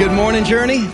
Good morning, Journey.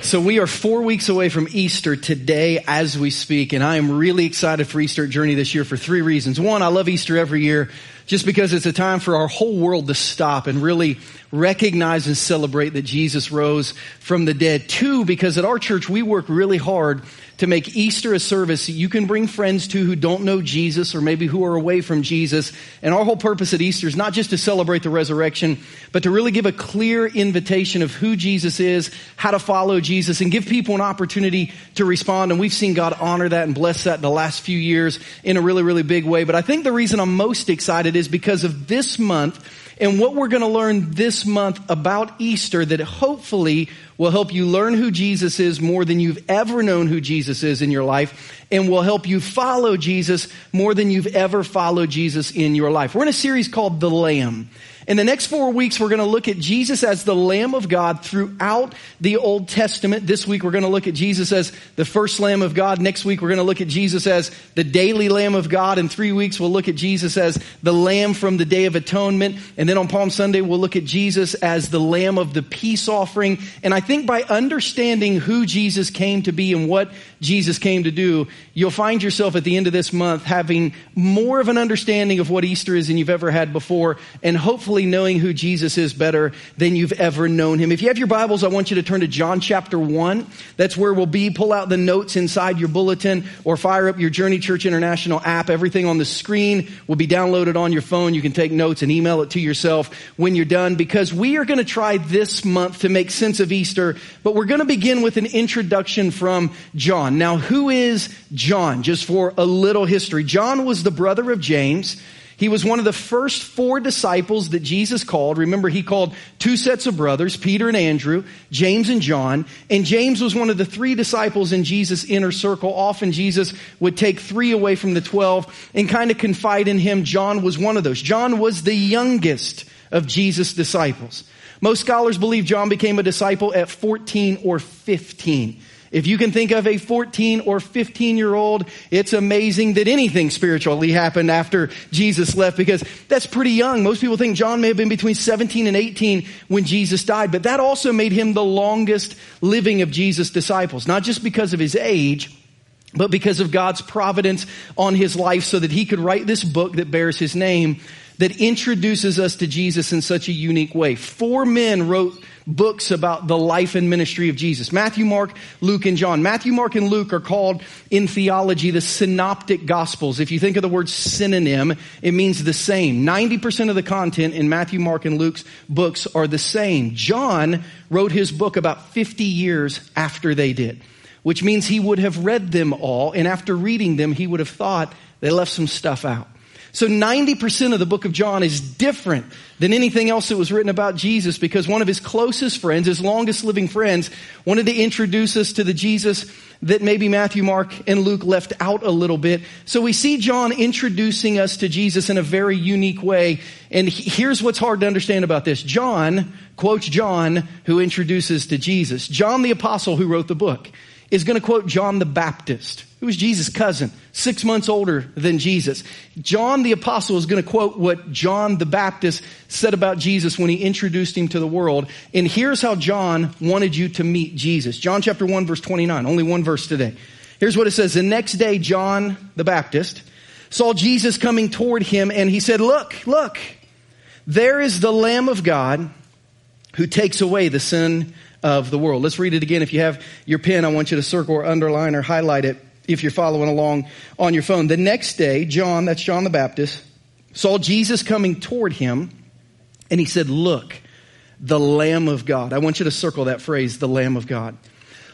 So we are four weeks away from Easter today as we speak, and I am really excited for Easter Journey this year for three reasons. One, I love Easter every year just because it's a time for our whole world to stop and really recognize and celebrate that Jesus rose from the dead. Two, because at our church we work really hard to make Easter a service you can bring friends to who don't know Jesus or maybe who are away from Jesus. And our whole purpose at Easter is not just to celebrate the resurrection, but to really give a clear invitation of who Jesus is, how to follow Jesus, and give people an opportunity to respond. And we've seen God honor that and bless that in the last few years in a really, really big way. But I think the reason I'm most excited is because of this month and what we're going to learn this month about Easter that hopefully will help you learn who Jesus is more than you've ever known who Jesus is in your life and will help you follow Jesus more than you've ever followed Jesus in your life. We're in a series called The Lamb. In the next four weeks, we're going to look at Jesus as the Lamb of God throughout the Old Testament. This week, we're going to look at Jesus as the first Lamb of God. Next week, we're going to look at Jesus as the daily Lamb of God. In three weeks, we'll look at Jesus as the Lamb from the Day of Atonement. And then on Palm Sunday, we'll look at Jesus as the Lamb of the peace offering. And I think by understanding who Jesus came to be and what Jesus came to do, you'll find yourself at the end of this month having more of an understanding of what Easter is than you've ever had before. And hopefully, knowing who Jesus is better than you've ever known him. If you have your Bibles, I want you to turn to John chapter 1. That's where we'll be. Pull out the notes inside your bulletin or fire up your Journey Church International app. Everything on the screen will be downloaded on your phone. You can take notes and email it to yourself when you're done because we are going to try this month to make sense of Easter, but we're going to begin with an introduction from John. Now, who is John? Just for a little history. John was the brother of James. He was one of the first four disciples that Jesus called. Remember, he called two sets of brothers, Peter and Andrew, James and John. And James was one of the three disciples in Jesus' inner circle. Often Jesus would take three away from the twelve and kind of confide in him. John was one of those. John was the youngest of Jesus' disciples. Most scholars believe John became a disciple at 14 or 15. If you can think of a 14 or 15 year old, it's amazing that anything spiritually happened after Jesus left because that's pretty young. Most people think John may have been between 17 and 18 when Jesus died, but that also made him the longest living of Jesus' disciples, not just because of his age, but because of God's providence on his life so that he could write this book that bears his name that introduces us to Jesus in such a unique way. Four men wrote books about the life and ministry of Jesus. Matthew, Mark, Luke, and John. Matthew, Mark, and Luke are called in theology the synoptic gospels. If you think of the word synonym, it means the same. 90% of the content in Matthew, Mark, and Luke's books are the same. John wrote his book about 50 years after they did, which means he would have read them all, and after reading them, he would have thought they left some stuff out. So 90% of the book of John is different than anything else that was written about Jesus because one of his closest friends, his longest living friends, wanted to introduce us to the Jesus that maybe Matthew, Mark, and Luke left out a little bit. So we see John introducing us to Jesus in a very unique way. And here's what's hard to understand about this. John quotes John who introduces to Jesus. John the apostle who wrote the book is going to quote John the Baptist who was Jesus' cousin, six months older than Jesus. John the Apostle is going to quote what John the Baptist said about Jesus when he introduced him to the world. And here's how John wanted you to meet Jesus. John chapter 1, verse 29, only one verse today. Here's what it says. The next day, John the Baptist saw Jesus coming toward him, and he said, Look, look, there is the Lamb of God who takes away the sin of the world. Let's read it again. If you have your pen, I want you to circle or underline or highlight it if you're following along on your phone. The next day, John, that's John the Baptist, saw Jesus coming toward him, and he said, Look, the Lamb of God. I want you to circle that phrase, the Lamb of God.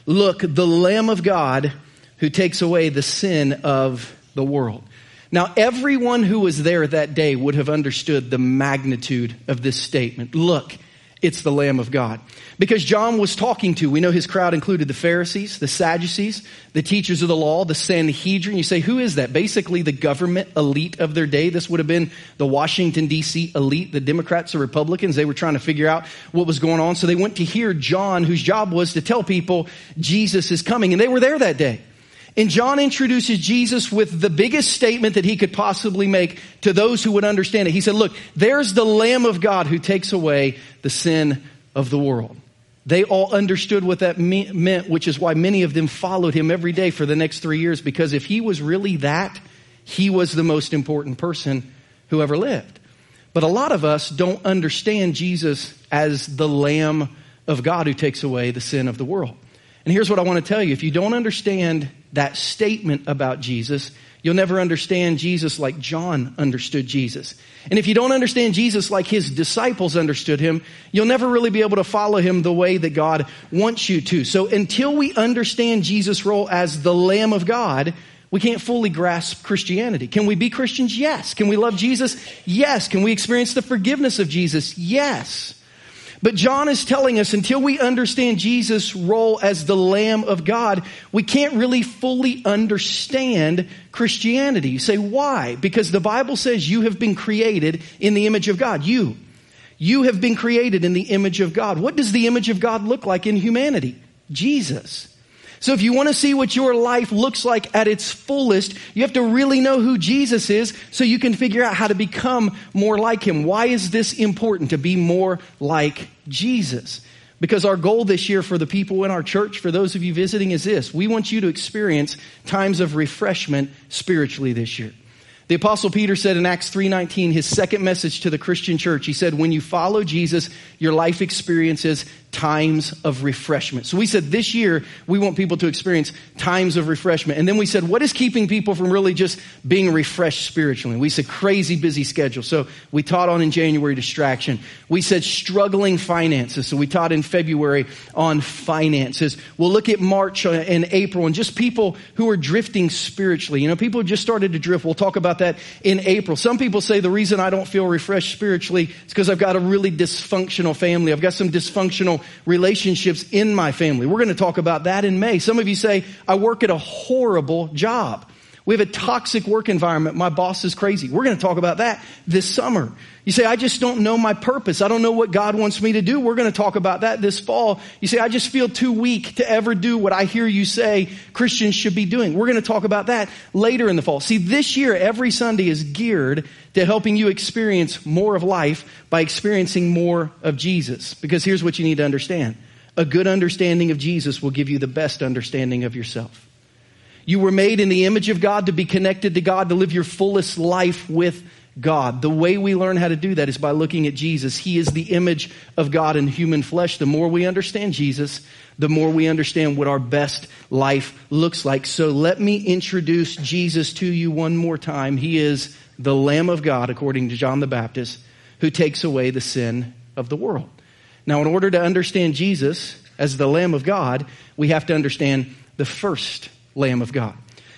Look, the Lamb of God who takes away the sin of the world. Now, everyone who was there that day would have understood the magnitude of this statement. Look, it's the Lamb of God. Because John was talking to, we know his crowd included the Pharisees, the Sadducees, the teachers of the law, the Sanhedrin. You say, who is that? Basically the government elite of their day. This would have been the Washington DC elite, the Democrats or Republicans. They were trying to figure out what was going on. So they went to hear John, whose job was to tell people Jesus is coming. And they were there that day. And John introduces Jesus with the biggest statement that he could possibly make to those who would understand it. He said, look, there's the Lamb of God who takes away the sin of the world. They all understood what that me- meant, which is why many of them followed him every day for the next three years, because if he was really that, he was the most important person who ever lived. But a lot of us don't understand Jesus as the Lamb of God who takes away the sin of the world. And here's what I want to tell you. If you don't understand that statement about Jesus, you'll never understand Jesus like John understood Jesus. And if you don't understand Jesus like his disciples understood him, you'll never really be able to follow him the way that God wants you to. So until we understand Jesus' role as the Lamb of God, we can't fully grasp Christianity. Can we be Christians? Yes. Can we love Jesus? Yes. Can we experience the forgiveness of Jesus? Yes. But John is telling us until we understand Jesus' role as the Lamb of God, we can't really fully understand Christianity. You say, why? Because the Bible says you have been created in the image of God. You. You have been created in the image of God. What does the image of God look like in humanity? Jesus. So if you want to see what your life looks like at its fullest, you have to really know who Jesus is so you can figure out how to become more like him. Why is this important to be more like Jesus? Because our goal this year for the people in our church, for those of you visiting, is this. We want you to experience times of refreshment spiritually this year. The apostle Peter said in Acts 3:19 his second message to the Christian church he said when you follow Jesus your life experiences times of refreshment. So we said this year we want people to experience times of refreshment. And then we said what is keeping people from really just being refreshed spiritually? We said crazy busy schedule. So we taught on in January distraction. We said struggling finances. So we taught in February on finances. We'll look at March and April and just people who are drifting spiritually. You know, people just started to drift. We'll talk about that in April. Some people say the reason I don't feel refreshed spiritually is because I've got a really dysfunctional family. I've got some dysfunctional relationships in my family. We're going to talk about that in May. Some of you say, I work at a horrible job. We have a toxic work environment. My boss is crazy. We're going to talk about that this summer. You say, I just don't know my purpose. I don't know what God wants me to do. We're going to talk about that this fall. You say, I just feel too weak to ever do what I hear you say Christians should be doing. We're going to talk about that later in the fall. See, this year, every Sunday is geared to helping you experience more of life by experiencing more of Jesus. Because here's what you need to understand. A good understanding of Jesus will give you the best understanding of yourself. You were made in the image of God to be connected to God, to live your fullest life with God. The way we learn how to do that is by looking at Jesus. He is the image of God in human flesh. The more we understand Jesus, the more we understand what our best life looks like. So let me introduce Jesus to you one more time. He is the Lamb of God, according to John the Baptist, who takes away the sin of the world. Now, in order to understand Jesus as the Lamb of God, we have to understand the first Lamb of God.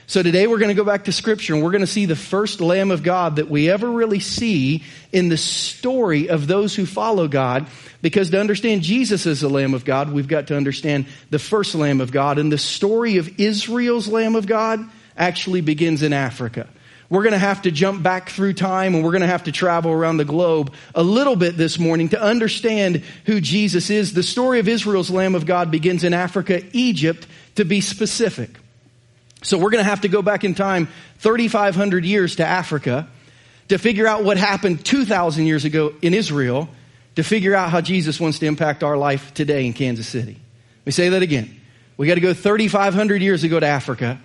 So today we're going to go back to scripture and we're going to see the first Lamb of God that we ever really see in the story of those who follow God. Because to understand Jesus as the Lamb of God, we've got to understand the first Lamb of God. And the story of Israel's Lamb of God actually begins in Africa. We're going to have to jump back through time and we're going to have to travel around the globe a little bit this morning to understand who Jesus is. The story of Israel's Lamb of God begins in Africa, Egypt, to be specific. So we're going to have to go back in time 3,500 years to Africa to figure out what happened 2,000 years ago in Israel to figure out how Jesus wants to impact our life today in Kansas City. Let me say that again. We got to go 3,500 years ago to Africa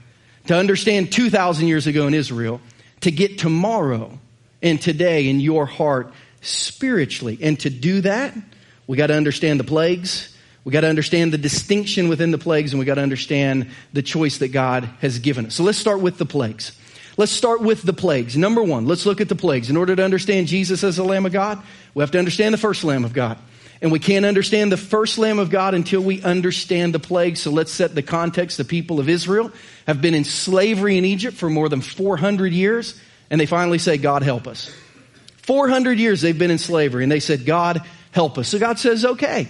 to understand 2,000 years ago in Israel to get tomorrow and today in your heart spiritually. And to do that, we got to understand the plagues. We got to understand the distinction within the plagues and we got to understand the choice that God has given us. So let's start with the plagues. Let's start with the plagues. Number one, let's look at the plagues. In order to understand Jesus as the Lamb of God, we have to understand the first Lamb of God. And we can't understand the first Lamb of God until we understand the plagues. So let's set the context. The people of Israel have been in slavery in Egypt for more than 400 years, and they finally say, God help us. 400 years they've been in slavery, and they said, God help us. So God says, okay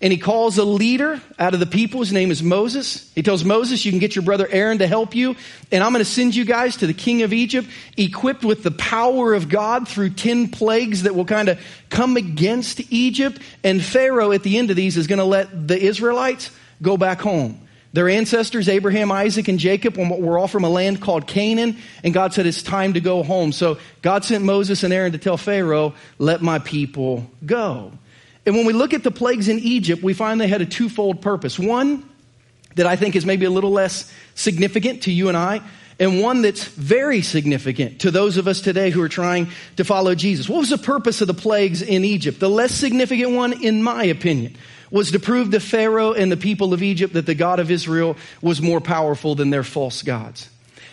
and he calls a leader out of the people. His name is Moses. He tells Moses, you can get your brother Aaron to help you. And I'm going to send you guys to the king of Egypt equipped with the power of God through 10 plagues that will kind of come against Egypt. And Pharaoh at the end of these is going to let the Israelites go back home. Their ancestors, Abraham, Isaac, and Jacob, were all from a land called Canaan, and God said it's time to go home. So God sent Moses and Aaron to tell Pharaoh, let my people go. And when we look at the plagues in Egypt, we find they had a twofold purpose. One that I think is maybe a little less significant to you and I, and one that's very significant to those of us today who are trying to follow Jesus. What was the purpose of the plagues in Egypt? The less significant one, in my opinion, was to prove to Pharaoh and the people of Egypt that the God of Israel was more powerful than their false gods.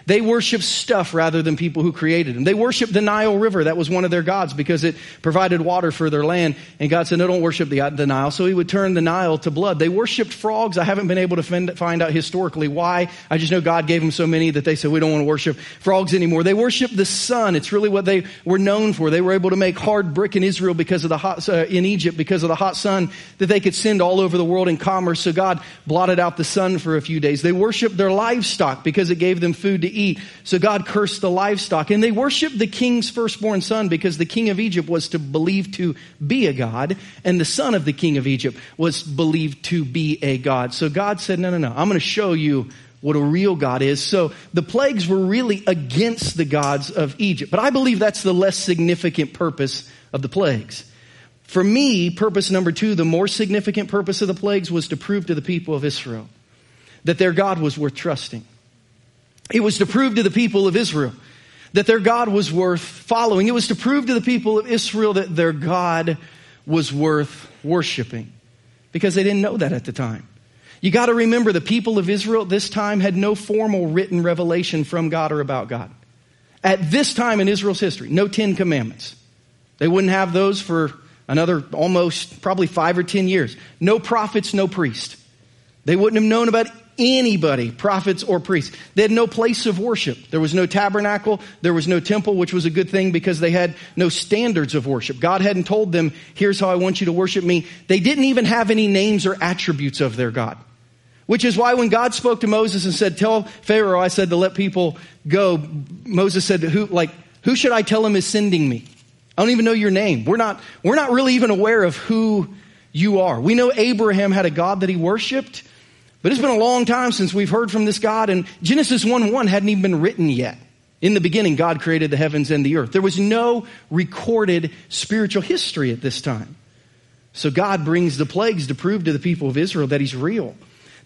They worshiped stuff rather than people who created them. They worshiped the Nile River. That was one of their gods because it provided water for their land. And God said, no, don't worship the, the Nile. So he would turn the Nile to blood. They worshiped frogs. I haven't been able to find, find out historically why. I just know God gave them so many that they said, we don't want to worship frogs anymore. They worshiped the sun. It's really what they were known for. They were able to make hard brick in Israel because of the hot, uh, in Egypt because of the hot sun that they could send all over the world in commerce. So God blotted out the sun for a few days. They worshiped their livestock because it gave them food to eat. So God cursed the livestock. And they worshiped the king's firstborn son because the king of Egypt was to believe to be a god, and the son of the king of Egypt was believed to be a god. So God said, No, no, no, I'm going to show you what a real God is. So the plagues were really against the gods of Egypt. But I believe that's the less significant purpose of the plagues. For me, purpose number two, the more significant purpose of the plagues was to prove to the people of Israel that their God was worth trusting. It was to prove to the people of Israel that their God was worth following. It was to prove to the people of Israel that their God was worth worshiping because they didn't know that at the time. You got to remember the people of Israel at this time had no formal written revelation from God or about God. At this time in Israel's history, no Ten Commandments. They wouldn't have those for another almost probably five or ten years. No prophets, no priest. They wouldn't have known about anybody, prophets or priests. They had no place of worship. There was no tabernacle. There was no temple, which was a good thing because they had no standards of worship. God hadn't told them, here's how I want you to worship me. They didn't even have any names or attributes of their God. Which is why when God spoke to Moses and said, tell Pharaoh, I said to let people go, Moses said, who, like, who should I tell him is sending me? I don't even know your name. We're not, we're not really even aware of who you are. We know Abraham had a God that he worshiped, but it's been a long time since we've heard from this God, and Genesis 1 1 hadn't even been written yet. In the beginning, God created the heavens and the earth. There was no recorded spiritual history at this time. So God brings the plagues to prove to the people of Israel that He's real,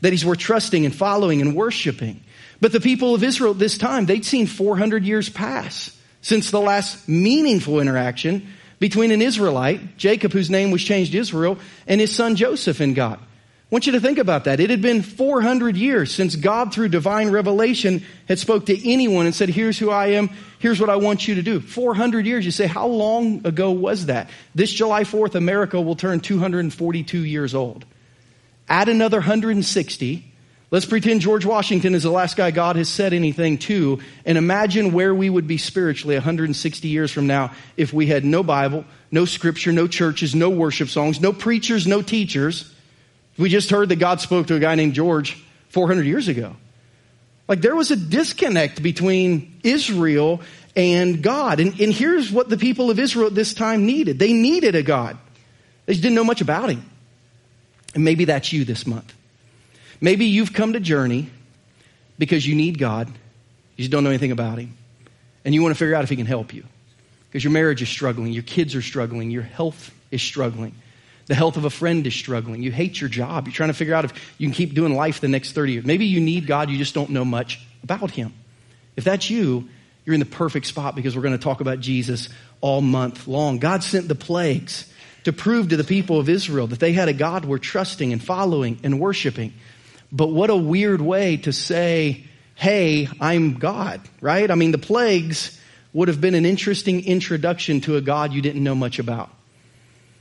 that He's worth trusting and following and worshiping. But the people of Israel at this time, they'd seen 400 years pass since the last meaningful interaction between an Israelite, Jacob, whose name was changed Israel, and his son Joseph and God. I want you to think about that. It had been 400 years since God, through divine revelation, had spoke to anyone and said, here's who I am. Here's what I want you to do. 400 years. You say, how long ago was that? This July 4th, America will turn 242 years old. Add another 160. Let's pretend George Washington is the last guy God has said anything to, and imagine where we would be spiritually 160 years from now if we had no Bible, no scripture, no churches, no worship songs, no preachers, no teachers we just heard that God spoke to a guy named George 400 years ago. Like there was a disconnect between Israel and God. And, and here's what the people of Israel at this time needed. They needed a God. They just didn't know much about him. And maybe that's you this month. Maybe you've come to Journey because you need God. You just don't know anything about him. And you want to figure out if he can help you. Because your marriage is struggling, your kids are struggling, your health is struggling. The health of a friend is struggling. You hate your job. You're trying to figure out if you can keep doing life the next 30 years. Maybe you need God, you just don't know much about Him. If that's you, you're in the perfect spot because we're going to talk about Jesus all month long. God sent the plagues to prove to the people of Israel that they had a God worth trusting and following and worshiping. But what a weird way to say, hey, I'm God, right? I mean, the plagues would have been an interesting introduction to a God you didn't know much about.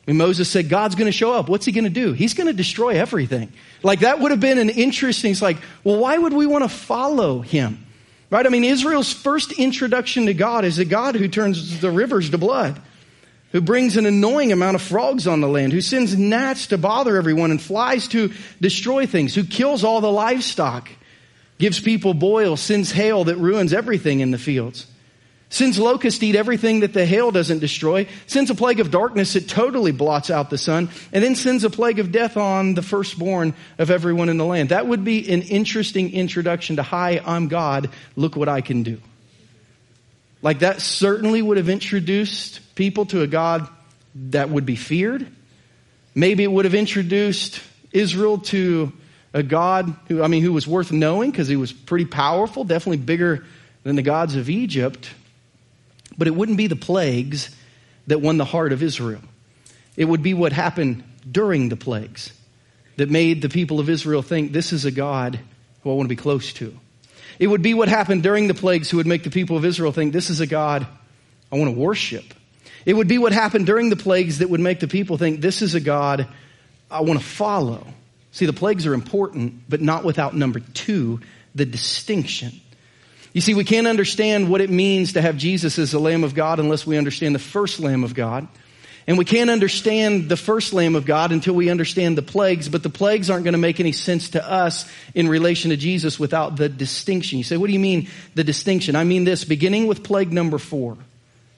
And Moses said, God's going to show up. What's he going to do? He's going to destroy everything. Like that would have been an interesting, it's like, well, why would we want to follow him? Right? I mean, Israel's first introduction to God is a God who turns the rivers to blood, who brings an annoying amount of frogs on the land, who sends gnats to bother everyone and flies to destroy things, who kills all the livestock, gives people boils, sends hail that ruins everything in the fields. Sends locusts eat everything that the hail doesn't destroy. Sends a plague of darkness that totally blots out the sun. And then sends a plague of death on the firstborn of everyone in the land. That would be an interesting introduction to, hi, I'm God. Look what I can do. Like that certainly would have introduced people to a God that would be feared, Maybe it would have introduced Israel to a God who, I mean, who was worth knowing because he was pretty powerful, definitely bigger than the gods of Egypt. But it wouldn't be the plagues that won the heart of Israel. It would be what happened during the plagues that made the people of Israel think this is a God who I want to be close to. It would be what happened during the plagues who would make the people of Israel think this is a God I want to worship. It would be what happened during the plagues that would make the people think this is a God I want to follow. See, the plagues are important, but not without number two, the distinction. You see, we can't understand what it means to have Jesus as the Lamb of God unless we understand the first Lamb of God. And we can't understand the first Lamb of God until we understand the plagues, but the plagues aren't going to make any sense to us in relation to Jesus without the distinction. You say, what do you mean the distinction? I mean this, beginning with plague number four,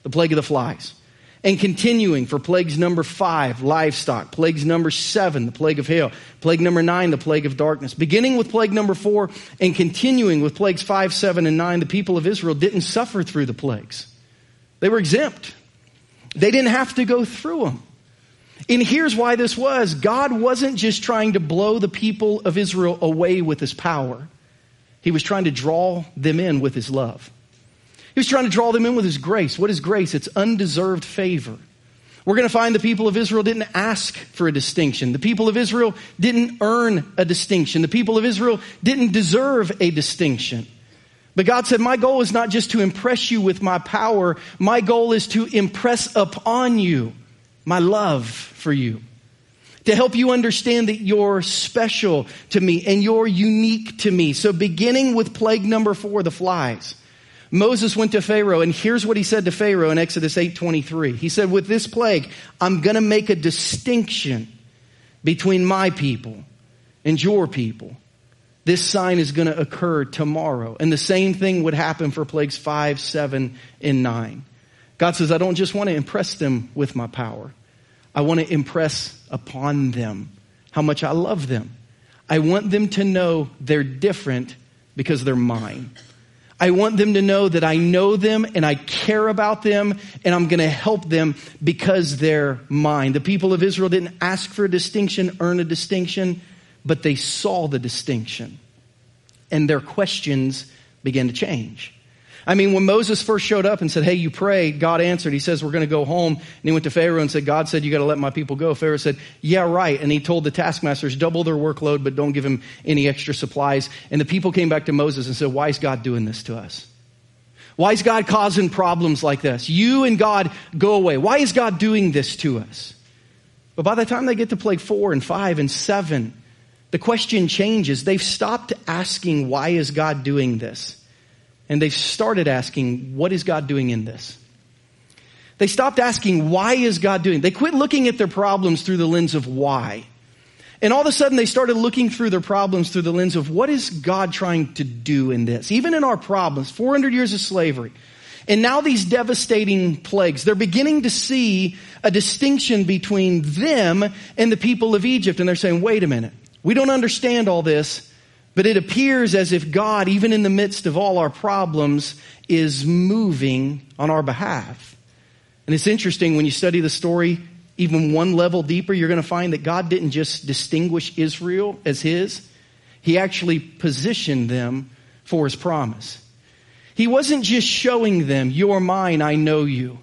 the plague of the flies. And continuing for plagues number five, livestock. Plagues number seven, the plague of hail. Plague number nine, the plague of darkness. Beginning with plague number four and continuing with plagues five, seven, and nine, the people of Israel didn't suffer through the plagues. They were exempt. They didn't have to go through them. And here's why this was God wasn't just trying to blow the people of Israel away with his power, he was trying to draw them in with his love. He was trying to draw them in with his grace. What is grace? It's undeserved favor. We're going to find the people of Israel didn't ask for a distinction. The people of Israel didn't earn a distinction. The people of Israel didn't deserve a distinction. But God said, My goal is not just to impress you with my power, my goal is to impress upon you my love for you. To help you understand that you're special to me and you're unique to me. So, beginning with plague number four, the flies. Moses went to Pharaoh and here's what he said to Pharaoh in Exodus 8:23. He said, "With this plague, I'm going to make a distinction between my people and your people. This sign is going to occur tomorrow." And the same thing would happen for plagues 5, 7, and 9. God says, "I don't just want to impress them with my power. I want to impress upon them how much I love them. I want them to know they're different because they're mine." I want them to know that I know them and I care about them and I'm going to help them because they're mine. The people of Israel didn't ask for a distinction, earn a distinction, but they saw the distinction and their questions began to change. I mean, when Moses first showed up and said, Hey, you prayed, God answered. He says, We're going to go home. And he went to Pharaoh and said, God said, You got to let my people go. Pharaoh said, Yeah, right. And he told the taskmasters, Double their workload, but don't give them any extra supplies. And the people came back to Moses and said, Why is God doing this to us? Why is God causing problems like this? You and God go away. Why is God doing this to us? But by the time they get to plague four and five and seven, the question changes. They've stopped asking, Why is God doing this? And they've started asking, what is God doing in this? They stopped asking, why is God doing? They quit looking at their problems through the lens of why. And all of a sudden they started looking through their problems through the lens of what is God trying to do in this? Even in our problems, 400 years of slavery. And now these devastating plagues, they're beginning to see a distinction between them and the people of Egypt. And they're saying, wait a minute. We don't understand all this, but it appears as if God, even in the midst of all our problems, is moving on our behalf. And it's interesting when you study the story even one level deeper, you're going to find that God didn't just distinguish Israel as his, he actually positioned them for his promise. He wasn't just showing them, You're mine, I know you.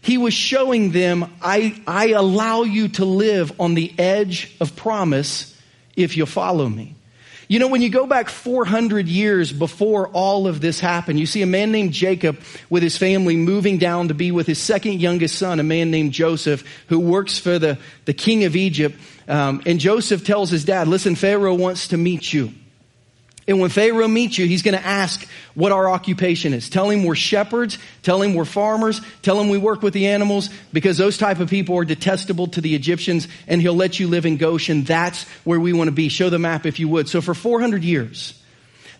He was showing them, I, I allow you to live on the edge of promise if you'll follow me. You know, when you go back 400 years before all of this happened, you see a man named Jacob with his family moving down to be with his second youngest son, a man named Joseph, who works for the, the king of Egypt. Um, and Joseph tells his dad, listen, Pharaoh wants to meet you. And when Pharaoh meets you, he's going to ask what our occupation is. Tell him we're shepherds. Tell him we're farmers. Tell him we work with the animals because those type of people are detestable to the Egyptians and he'll let you live in Goshen. That's where we want to be. Show the map if you would. So for 400 years,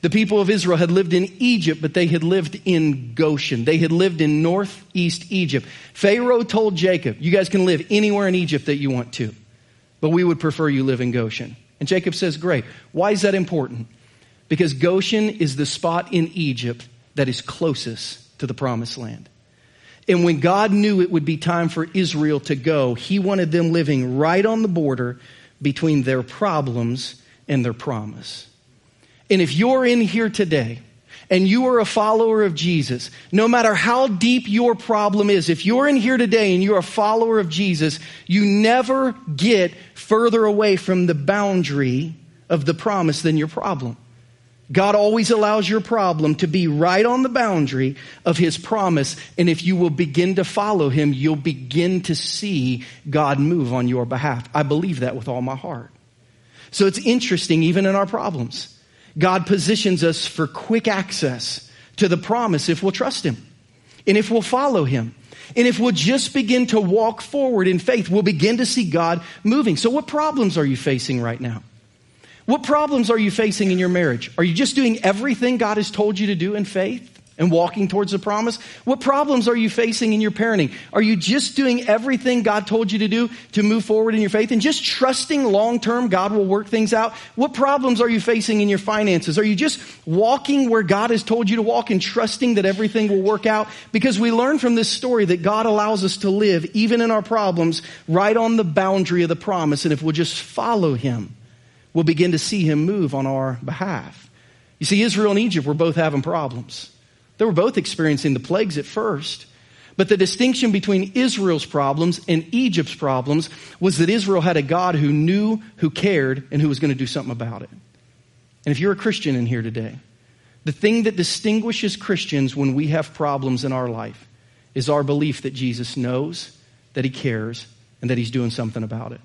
the people of Israel had lived in Egypt, but they had lived in Goshen. They had lived in northeast Egypt. Pharaoh told Jacob, you guys can live anywhere in Egypt that you want to, but we would prefer you live in Goshen. And Jacob says, great. Why is that important? Because Goshen is the spot in Egypt that is closest to the promised land. And when God knew it would be time for Israel to go, He wanted them living right on the border between their problems and their promise. And if you're in here today and you are a follower of Jesus, no matter how deep your problem is, if you're in here today and you're a follower of Jesus, you never get further away from the boundary of the promise than your problem. God always allows your problem to be right on the boundary of His promise. And if you will begin to follow Him, you'll begin to see God move on your behalf. I believe that with all my heart. So it's interesting, even in our problems. God positions us for quick access to the promise if we'll trust Him and if we'll follow Him. And if we'll just begin to walk forward in faith, we'll begin to see God moving. So what problems are you facing right now? What problems are you facing in your marriage? Are you just doing everything God has told you to do in faith? and walking towards the promise? What problems are you facing in your parenting? Are you just doing everything God told you to do to move forward in your faith and just trusting long term God will work things out? What problems are you facing in your finances? Are you just walking where God has told you to walk and trusting that everything will work out? Because we learn from this story that God allows us to live, even in our problems, right on the boundary of the promise. And if we'll just follow Him, we'll begin to see him move on our behalf. You see, Israel and Egypt were both having problems. They were both experiencing the plagues at first. But the distinction between Israel's problems and Egypt's problems was that Israel had a God who knew, who cared, and who was going to do something about it. And if you're a Christian in here today, the thing that distinguishes Christians when we have problems in our life is our belief that Jesus knows, that he cares, and that he's doing something about it.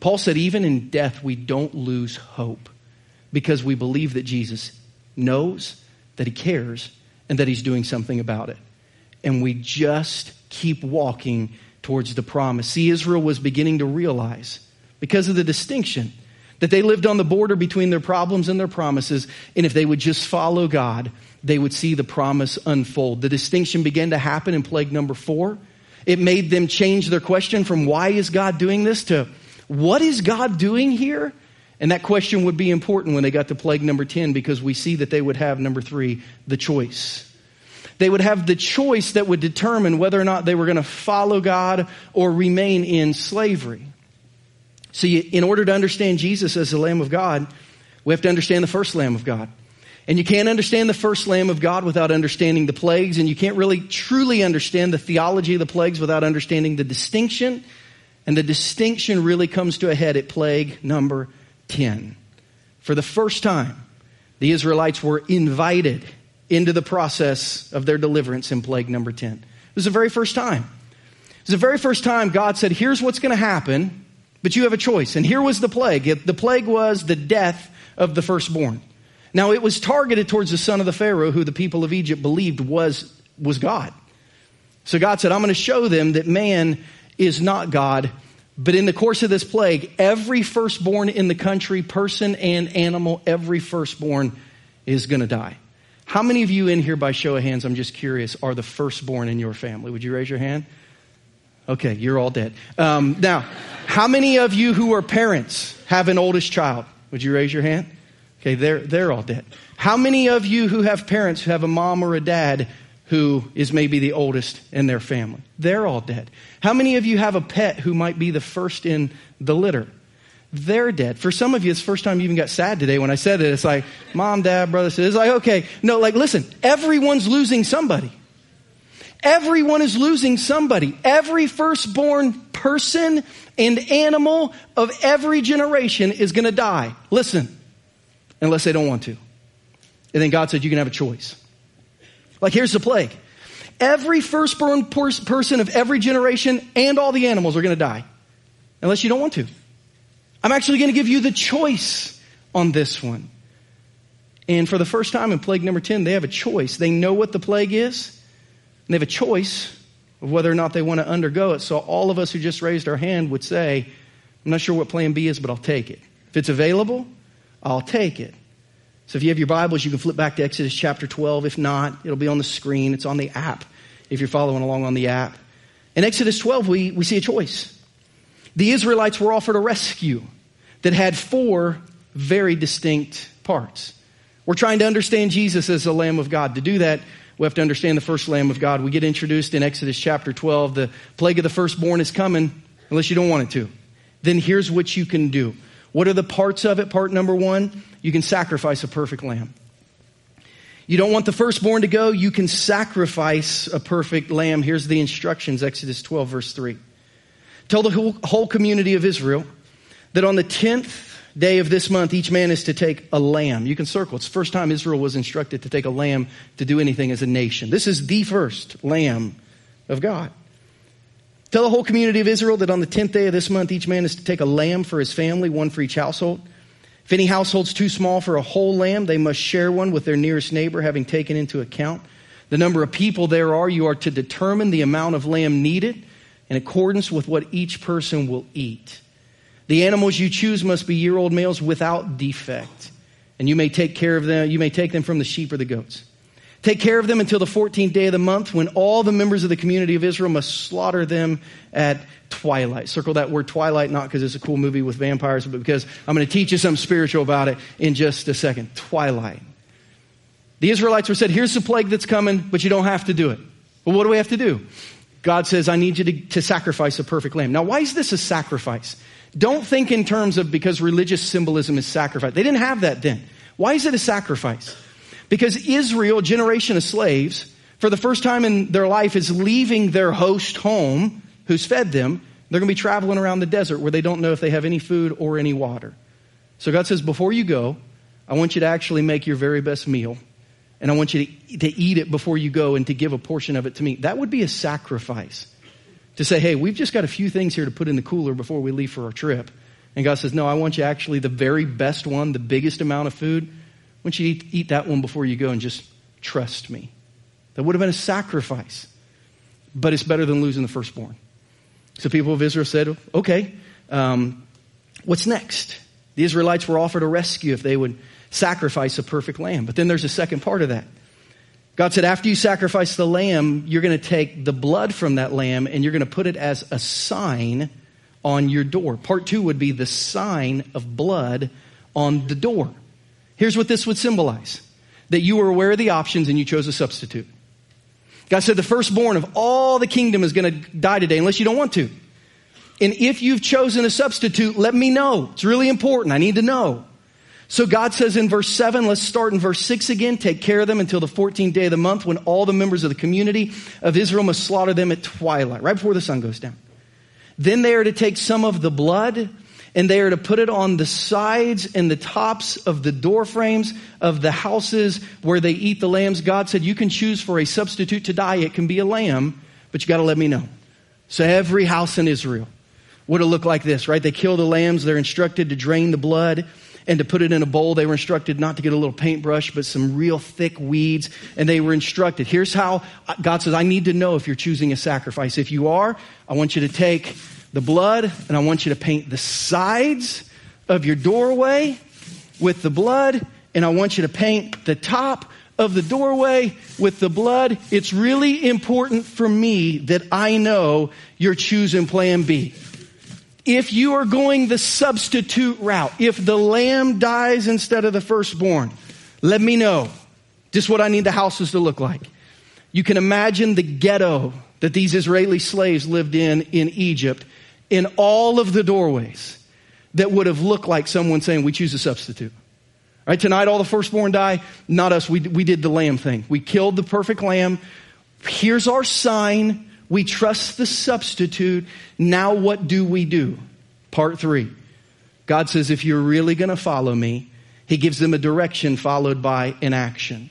Paul said, even in death, we don't lose hope because we believe that Jesus knows, that he cares, and that he's doing something about it. And we just keep walking towards the promise. See, Israel was beginning to realize, because of the distinction, that they lived on the border between their problems and their promises. And if they would just follow God, they would see the promise unfold. The distinction began to happen in plague number four. It made them change their question from why is God doing this to what is God doing here? And that question would be important when they got to plague number 10 because we see that they would have, number three, the choice. They would have the choice that would determine whether or not they were going to follow God or remain in slavery. So, in order to understand Jesus as the Lamb of God, we have to understand the first Lamb of God. And you can't understand the first Lamb of God without understanding the plagues, and you can't really truly understand the theology of the plagues without understanding the distinction and the distinction really comes to a head at plague number 10. For the first time, the Israelites were invited into the process of their deliverance in plague number 10. It was the very first time. It was the very first time God said, Here's what's going to happen, but you have a choice. And here was the plague. The plague was the death of the firstborn. Now, it was targeted towards the son of the Pharaoh, who the people of Egypt believed was, was God. So God said, I'm going to show them that man is not God. But in the course of this plague, every firstborn in the country, person and animal, every firstborn is going to die. How many of you in here, by show of hands, I'm just curious, are the firstborn in your family? Would you raise your hand? Okay, you're all dead. Um, now, how many of you who are parents have an oldest child? Would you raise your hand? Okay, they're, they're all dead. How many of you who have parents who have a mom or a dad who is maybe the oldest in their family. They're all dead. How many of you have a pet who might be the first in the litter? They're dead. For some of you, it's the first time you even got sad today when I said it. It's like, mom, dad, brother, sister. It's like, okay. No, like, listen, everyone's losing somebody. Everyone is losing somebody. Every firstborn person and animal of every generation is going to die. Listen, unless they don't want to. And then God said, you can have a choice. Like, here's the plague every firstborn person of every generation and all the animals are going to die, unless you don't want to. I'm actually going to give you the choice on this one. And for the first time in plague number 10, they have a choice. They know what the plague is, and they have a choice of whether or not they want to undergo it. So all of us who just raised our hand would say, I'm not sure what plan B is, but I'll take it. If it's available, I'll take it. So if you have your Bibles, you can flip back to Exodus chapter 12. If not, it'll be on the screen. It's on the app if you're following along on the app. In Exodus 12, we, we see a choice. The Israelites were offered a rescue that had four very distinct parts. We're trying to understand Jesus as the Lamb of God. To do that, We have to understand the first Lamb of God. We get introduced in Exodus chapter 12. The plague of the firstborn is coming unless you don't want it to. Then here's what you can do. What are the parts of it? Part number one, you can sacrifice a perfect lamb. You don't want the firstborn to go, you can sacrifice a perfect lamb. Here's the instructions Exodus 12, verse 3. Tell the whole, whole community of Israel that on the 10th day of this month, each man is to take a lamb. You can circle. It's the first time Israel was instructed to take a lamb to do anything as a nation. This is the first lamb of God. Tell the whole community of Israel that on the 10th day of this month, each man is to take a lamb for his family, one for each household. If any household's too small for a whole lamb, they must share one with their nearest neighbor, having taken into account the number of people there are. You are to determine the amount of lamb needed in accordance with what each person will eat. The animals you choose must be year old males without defect, and you may take care of them, you may take them from the sheep or the goats. Take care of them until the 14th day of the month when all the members of the community of Israel must slaughter them at twilight. Circle that word twilight, not because it's a cool movie with vampires, but because I'm going to teach you something spiritual about it in just a second. Twilight. The Israelites were said, here's the plague that's coming, but you don't have to do it. Well, what do we have to do? God says, I need you to, to sacrifice a perfect lamb. Now, why is this a sacrifice? Don't think in terms of because religious symbolism is sacrifice. They didn't have that then. Why is it a sacrifice? Because Israel, a generation of slaves, for the first time in their life is leaving their host home who's fed them. They're going to be traveling around the desert where they don't know if they have any food or any water. So God says, before you go, I want you to actually make your very best meal. And I want you to, to eat it before you go and to give a portion of it to me. That would be a sacrifice. To say, hey, we've just got a few things here to put in the cooler before we leave for our trip. And God says, no, I want you actually the very best one, the biggest amount of food want you to eat, eat that one before you go and just trust me. That would have been a sacrifice, but it's better than losing the firstborn. So people of Israel said, okay, um, what's next? The Israelites were offered a rescue if they would sacrifice a perfect lamb. But then there's a second part of that. God said, after you sacrifice the lamb, you're going to take the blood from that lamb and you're going to put it as a sign on your door. Part two would be the sign of blood on the door. Here's what this would symbolize that you were aware of the options and you chose a substitute. God said, the firstborn of all the kingdom is going to die today unless you don't want to. And if you've chosen a substitute, let me know. It's really important. I need to know. So God says in verse 7, let's start in verse 6 again. Take care of them until the 14th day of the month when all the members of the community of Israel must slaughter them at twilight, right before the sun goes down. Then they are to take some of the blood and they are to put it on the sides and the tops of the door frames of the houses where they eat the lambs. God said, You can choose for a substitute to die. It can be a lamb, but you got to let me know. So every house in Israel would have looked like this, right? They kill the lambs. They're instructed to drain the blood and to put it in a bowl. They were instructed not to get a little paintbrush, but some real thick weeds. And they were instructed. Here's how God says, I need to know if you're choosing a sacrifice. If you are, I want you to take the blood, and I want you to paint the sides of your doorway with the blood, and I want you to paint the top of the doorway with the blood. It's really important for me that I know you're choosing plan B. If you are going the substitute route, if the lamb dies instead of the firstborn, let me know just what I need the houses to look like. You can imagine the ghetto that these Israeli slaves lived in in Egypt in all of the doorways that would have looked like someone saying, We choose a substitute. Right, tonight all the firstborn die. Not us. We, we did the lamb thing. We killed the perfect lamb. Here's our sign. We trust the substitute. Now what do we do? Part three. God says, if you're really going to follow me, he gives them a direction followed by an action.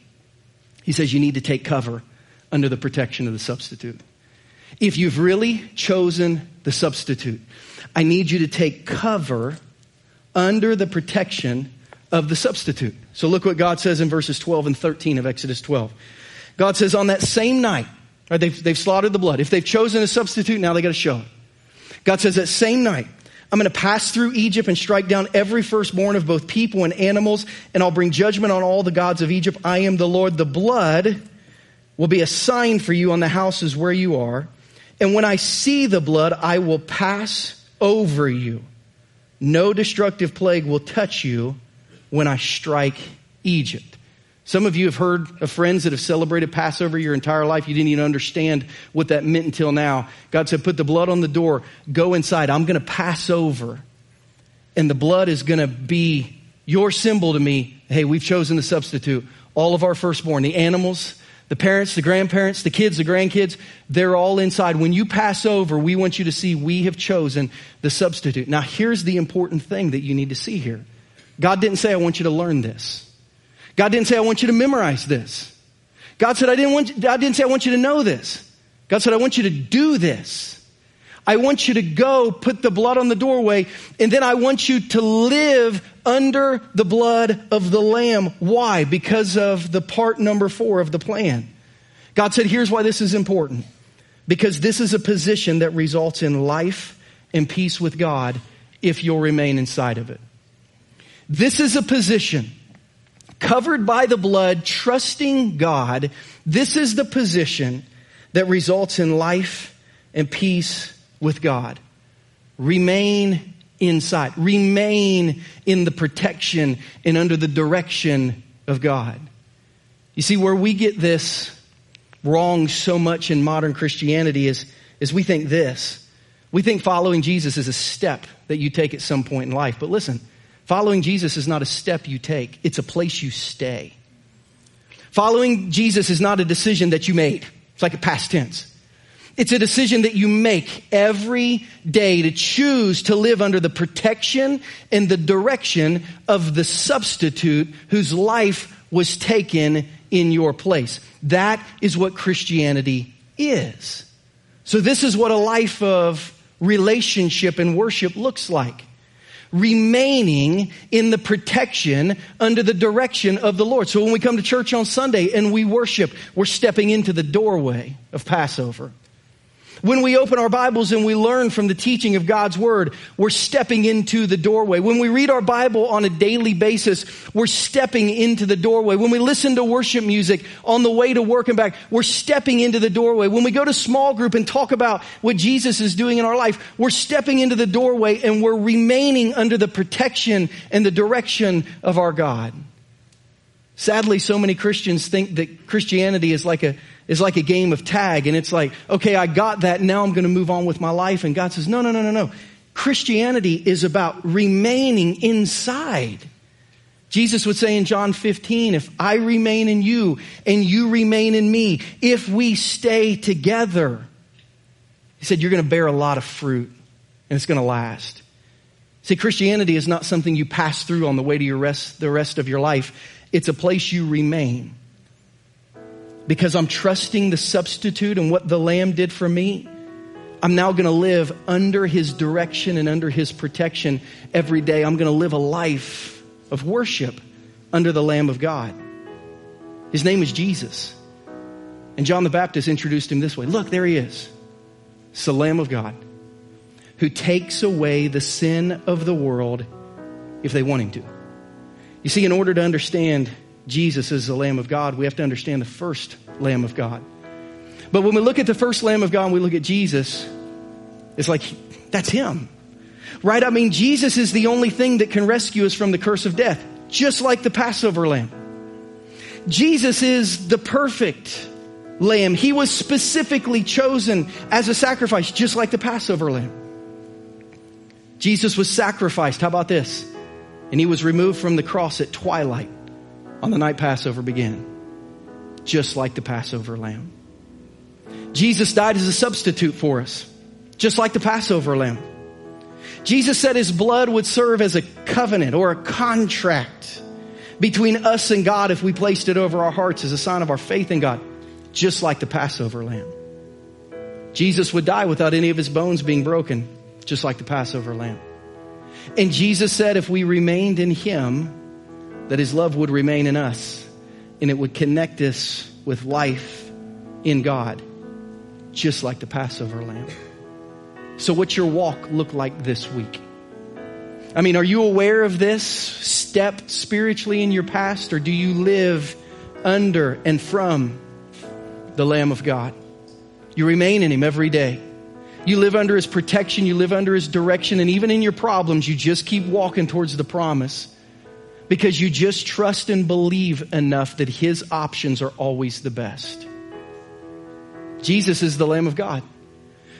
He says, you need to take cover under the protection of the substitute. If you've really chosen the substitute, I need you to take cover under the protection of the substitute. So look what God says in verses 12 and 13 of Exodus 12. God says, on that same night, right, they've, they've slaughtered the blood. If they've chosen a substitute, now they got to show it. God says, that same night, I'm going to pass through Egypt and strike down every firstborn of both people and animals, and I'll bring judgment on all the gods of Egypt. I am the Lord. The blood will be a sign for you on the houses where you are. And when I see the blood, I will pass over you. No destructive plague will touch you when I strike Egypt. Some of you have heard of friends that have celebrated Passover your entire life. You didn't even understand what that meant until now. God said, put the blood on the door, go inside. I'm going to pass over. And the blood is going to be your symbol to me. Hey, we've chosen the substitute. All of our firstborn, the animals, the parents, the grandparents, the kids, the grandkids, they're all inside. When you pass over, we want you to see we have chosen the substitute. Now, here's the important thing that you need to see here God didn't say, I want you to learn this. God didn't say, I want you to memorize this. God said, I didn't want, God didn't say, I want you to know this. God said, I want you to do this. I want you to go put the blood on the doorway and then I want you to live under the blood of the lamb. Why? Because of the part number four of the plan. God said, here's why this is important. Because this is a position that results in life and peace with God if you'll remain inside of it. This is a position covered by the blood, trusting God, this is the position that results in life and peace with God. Remain inside. Remain in the protection and under the direction of God. You see, where we get this wrong so much in modern Christianity is, is we think this. We think following Jesus is a step that you take at some point in life. But listen, Following Jesus is not a step you take, it's a place you stay. Following Jesus is not a decision that you made. It's like a past tense. It's a decision that you make every day to choose to live under the protection and the direction of the substitute whose life was taken in your place. That is what Christianity is. So this is what a life of relationship and worship looks like remaining in the protection under the direction of the Lord. So when we come to church on Sunday and we worship, we're stepping into the doorway of Passover. When we open our Bibles and we learn from the teaching of God's Word, we're stepping into the doorway. When we read our Bible on a daily basis, we're stepping into the doorway. When we listen to worship music on the way to work and back, we're stepping into the doorway. When we go to small group and talk about what Jesus is doing in our life, we're stepping into the doorway and we're remaining under the protection and the direction of our God. Sadly, so many Christians think that Christianity is like a is like a game of tag and it's like, okay, I got that. Now I'm going to move on with my life. And God says, no, no, no, no, no. Christianity is about remaining inside. Jesus would say in John 15, if I remain in you and you remain in me, if we stay together, he said, you're going to bear a lot of fruit and it's going to last. See, Christianity is not something you pass through on the way to your rest, the rest of your life. It's a place you remain because I'm trusting the substitute and what the Lamb did for me, I'm now going to live under His direction and under His protection every day. I'm going to live a life of worship under the Lamb of God. His name is Jesus. And John the Baptist introduced him this way Look, there he is. It's the Lamb of God who takes away the sin of the world if they want him to. You see, in order to understand Jesus is the Lamb of God, we have to understand the first Lamb of God. But when we look at the first Lamb of God and we look at Jesus, it's like, that's Him. Right? I mean, Jesus is the only thing that can rescue us from the curse of death, just like the Passover Lamb. Jesus is the perfect Lamb. He was specifically chosen as a sacrifice, just like the Passover Lamb. Jesus was sacrificed. How about this? And He was removed from the cross at twilight on the night Passover began, just like the Passover lamb. Jesus died as a substitute for us, just like the Passover lamb. Jesus said his blood would serve as a covenant or a contract between us and God if we placed it over our hearts as a sign of our faith in God, just like the Passover lamb. Jesus would die without any of his bones being broken, just like the Passover lamb. And Jesus said if we remained in him, that his love would remain in us and it would connect us with life in God, just like the Passover lamb. So, what's your walk look like this week? I mean, are you aware of this step spiritually in your past, or do you live under and from the Lamb of God? You remain in Him every day. You live under His protection, you live under His direction, and even in your problems, you just keep walking towards the promise because you just trust and believe enough that his options are always the best. Jesus is the Lamb of God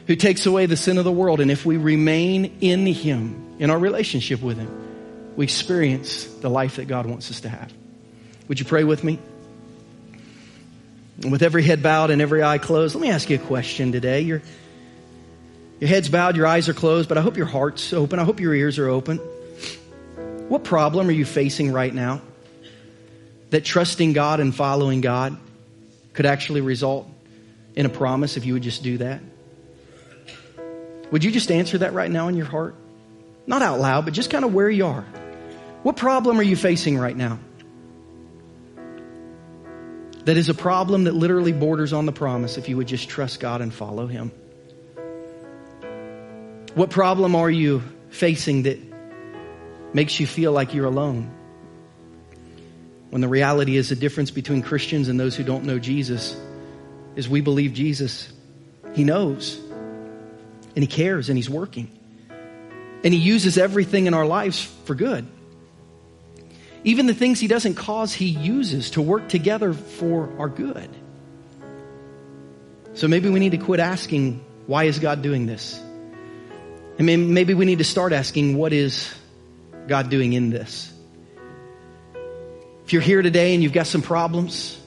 who takes away the sin of the world. And if we remain in him, in our relationship with him, we experience the life that God wants us to have. Would you pray with me? And with every head bowed and every eye closed, let me ask you a question today. Your, your head's bowed, your eyes are closed, but I hope your heart's open. I hope your ears are open. What problem are you facing right now that trusting God and following God could actually result in a promise if you would just do that? Would you just answer that right now in your heart? Not out loud, but just kind of where you are. What problem are you facing right now? That is a problem that literally borders on the promise if you would just trust God and follow Him. What problem are you facing that makes you feel like you're alone. When the reality is the difference between Christians and those who don't know Jesus is we believe Jesus. He knows and he cares and he's working. And he uses everything in our lives for good. Even the things he doesn't cause, he uses to work together for our good. So maybe we need to quit asking, why is God doing this? And maybe we need to start asking, what is God doing in this? If you're here today and you've got some problems,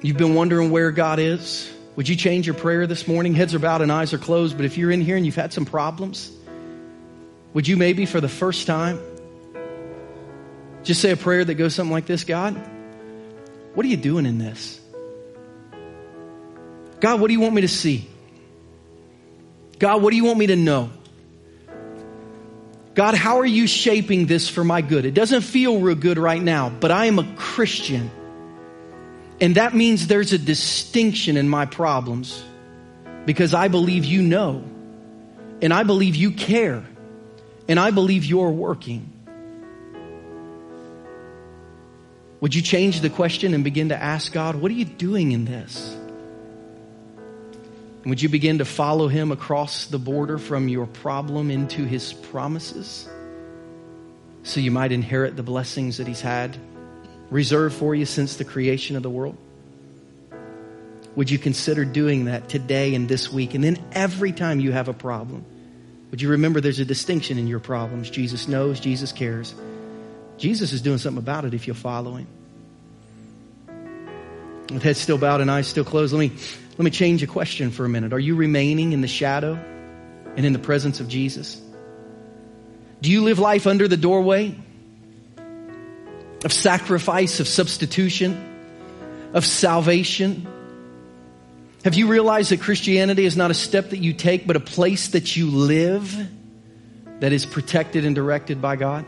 you've been wondering where God is, would you change your prayer this morning? Heads are bowed and eyes are closed, but if you're in here and you've had some problems, would you maybe for the first time just say a prayer that goes something like this God, what are you doing in this? God, what do you want me to see? God, what do you want me to know? God, how are you shaping this for my good? It doesn't feel real good right now, but I am a Christian. And that means there's a distinction in my problems because I believe you know, and I believe you care, and I believe you're working. Would you change the question and begin to ask God, what are you doing in this? Would you begin to follow him across the border from your problem into his promises? So you might inherit the blessings that he's had reserved for you since the creation of the world? Would you consider doing that today and this week? And then every time you have a problem, would you remember there's a distinction in your problems? Jesus knows, Jesus cares. Jesus is doing something about it if you'll follow him. With head still bowed and eyes still closed, let me let me change a question for a minute. Are you remaining in the shadow and in the presence of Jesus? Do you live life under the doorway of sacrifice, of substitution, of salvation? Have you realized that Christianity is not a step that you take, but a place that you live that is protected and directed by God?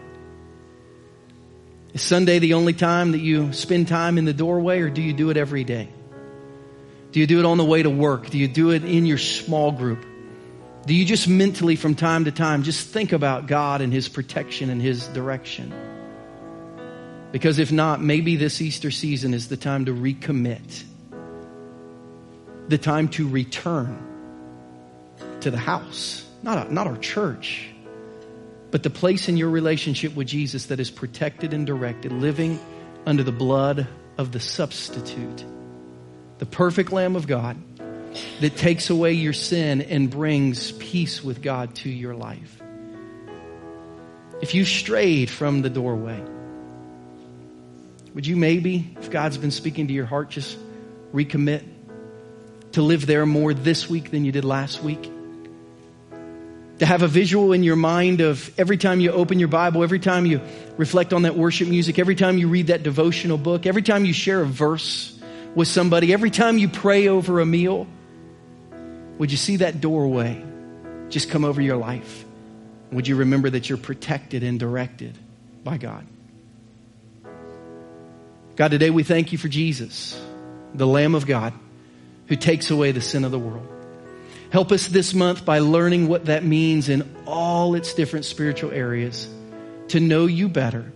Is Sunday the only time that you spend time in the doorway, or do you do it every day? Do you do it on the way to work? Do you do it in your small group? Do you just mentally, from time to time, just think about God and His protection and His direction? Because if not, maybe this Easter season is the time to recommit, the time to return to the house, not, not our church, but the place in your relationship with Jesus that is protected and directed, living under the blood of the substitute the perfect Lamb of God that takes away your sin and brings peace with God to your life. If you strayed from the doorway, would you maybe, if God's been speaking to your heart, just recommit to live there more this week than you did last week? To have a visual in your mind of every time you open your Bible, every time you reflect on that worship music, every time you read that devotional book, every time you share a verse with somebody, every time you pray over a meal, would you see that doorway just come over your life? Would you remember that you're protected and directed by God? God, today we thank you for Jesus, the Lamb of God, who takes away the sin of the world. Help us this month by learning what that means in all its different spiritual areas to know you better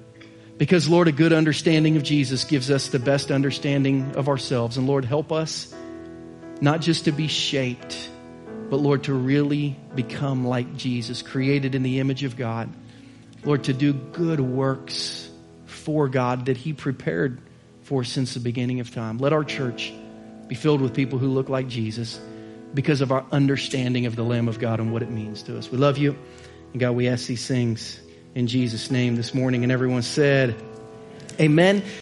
because, Lord, a good understanding of Jesus gives us the best understanding of ourselves. And, Lord, help us not just to be shaped, but, Lord, to really become like Jesus, created in the image of God. Lord, to do good works for God that He prepared for since the beginning of time. Let our church be filled with people who look like Jesus because of our understanding of the Lamb of God and what it means to us. We love you. And God, we ask these things in Jesus' name this morning. And everyone said, Amen.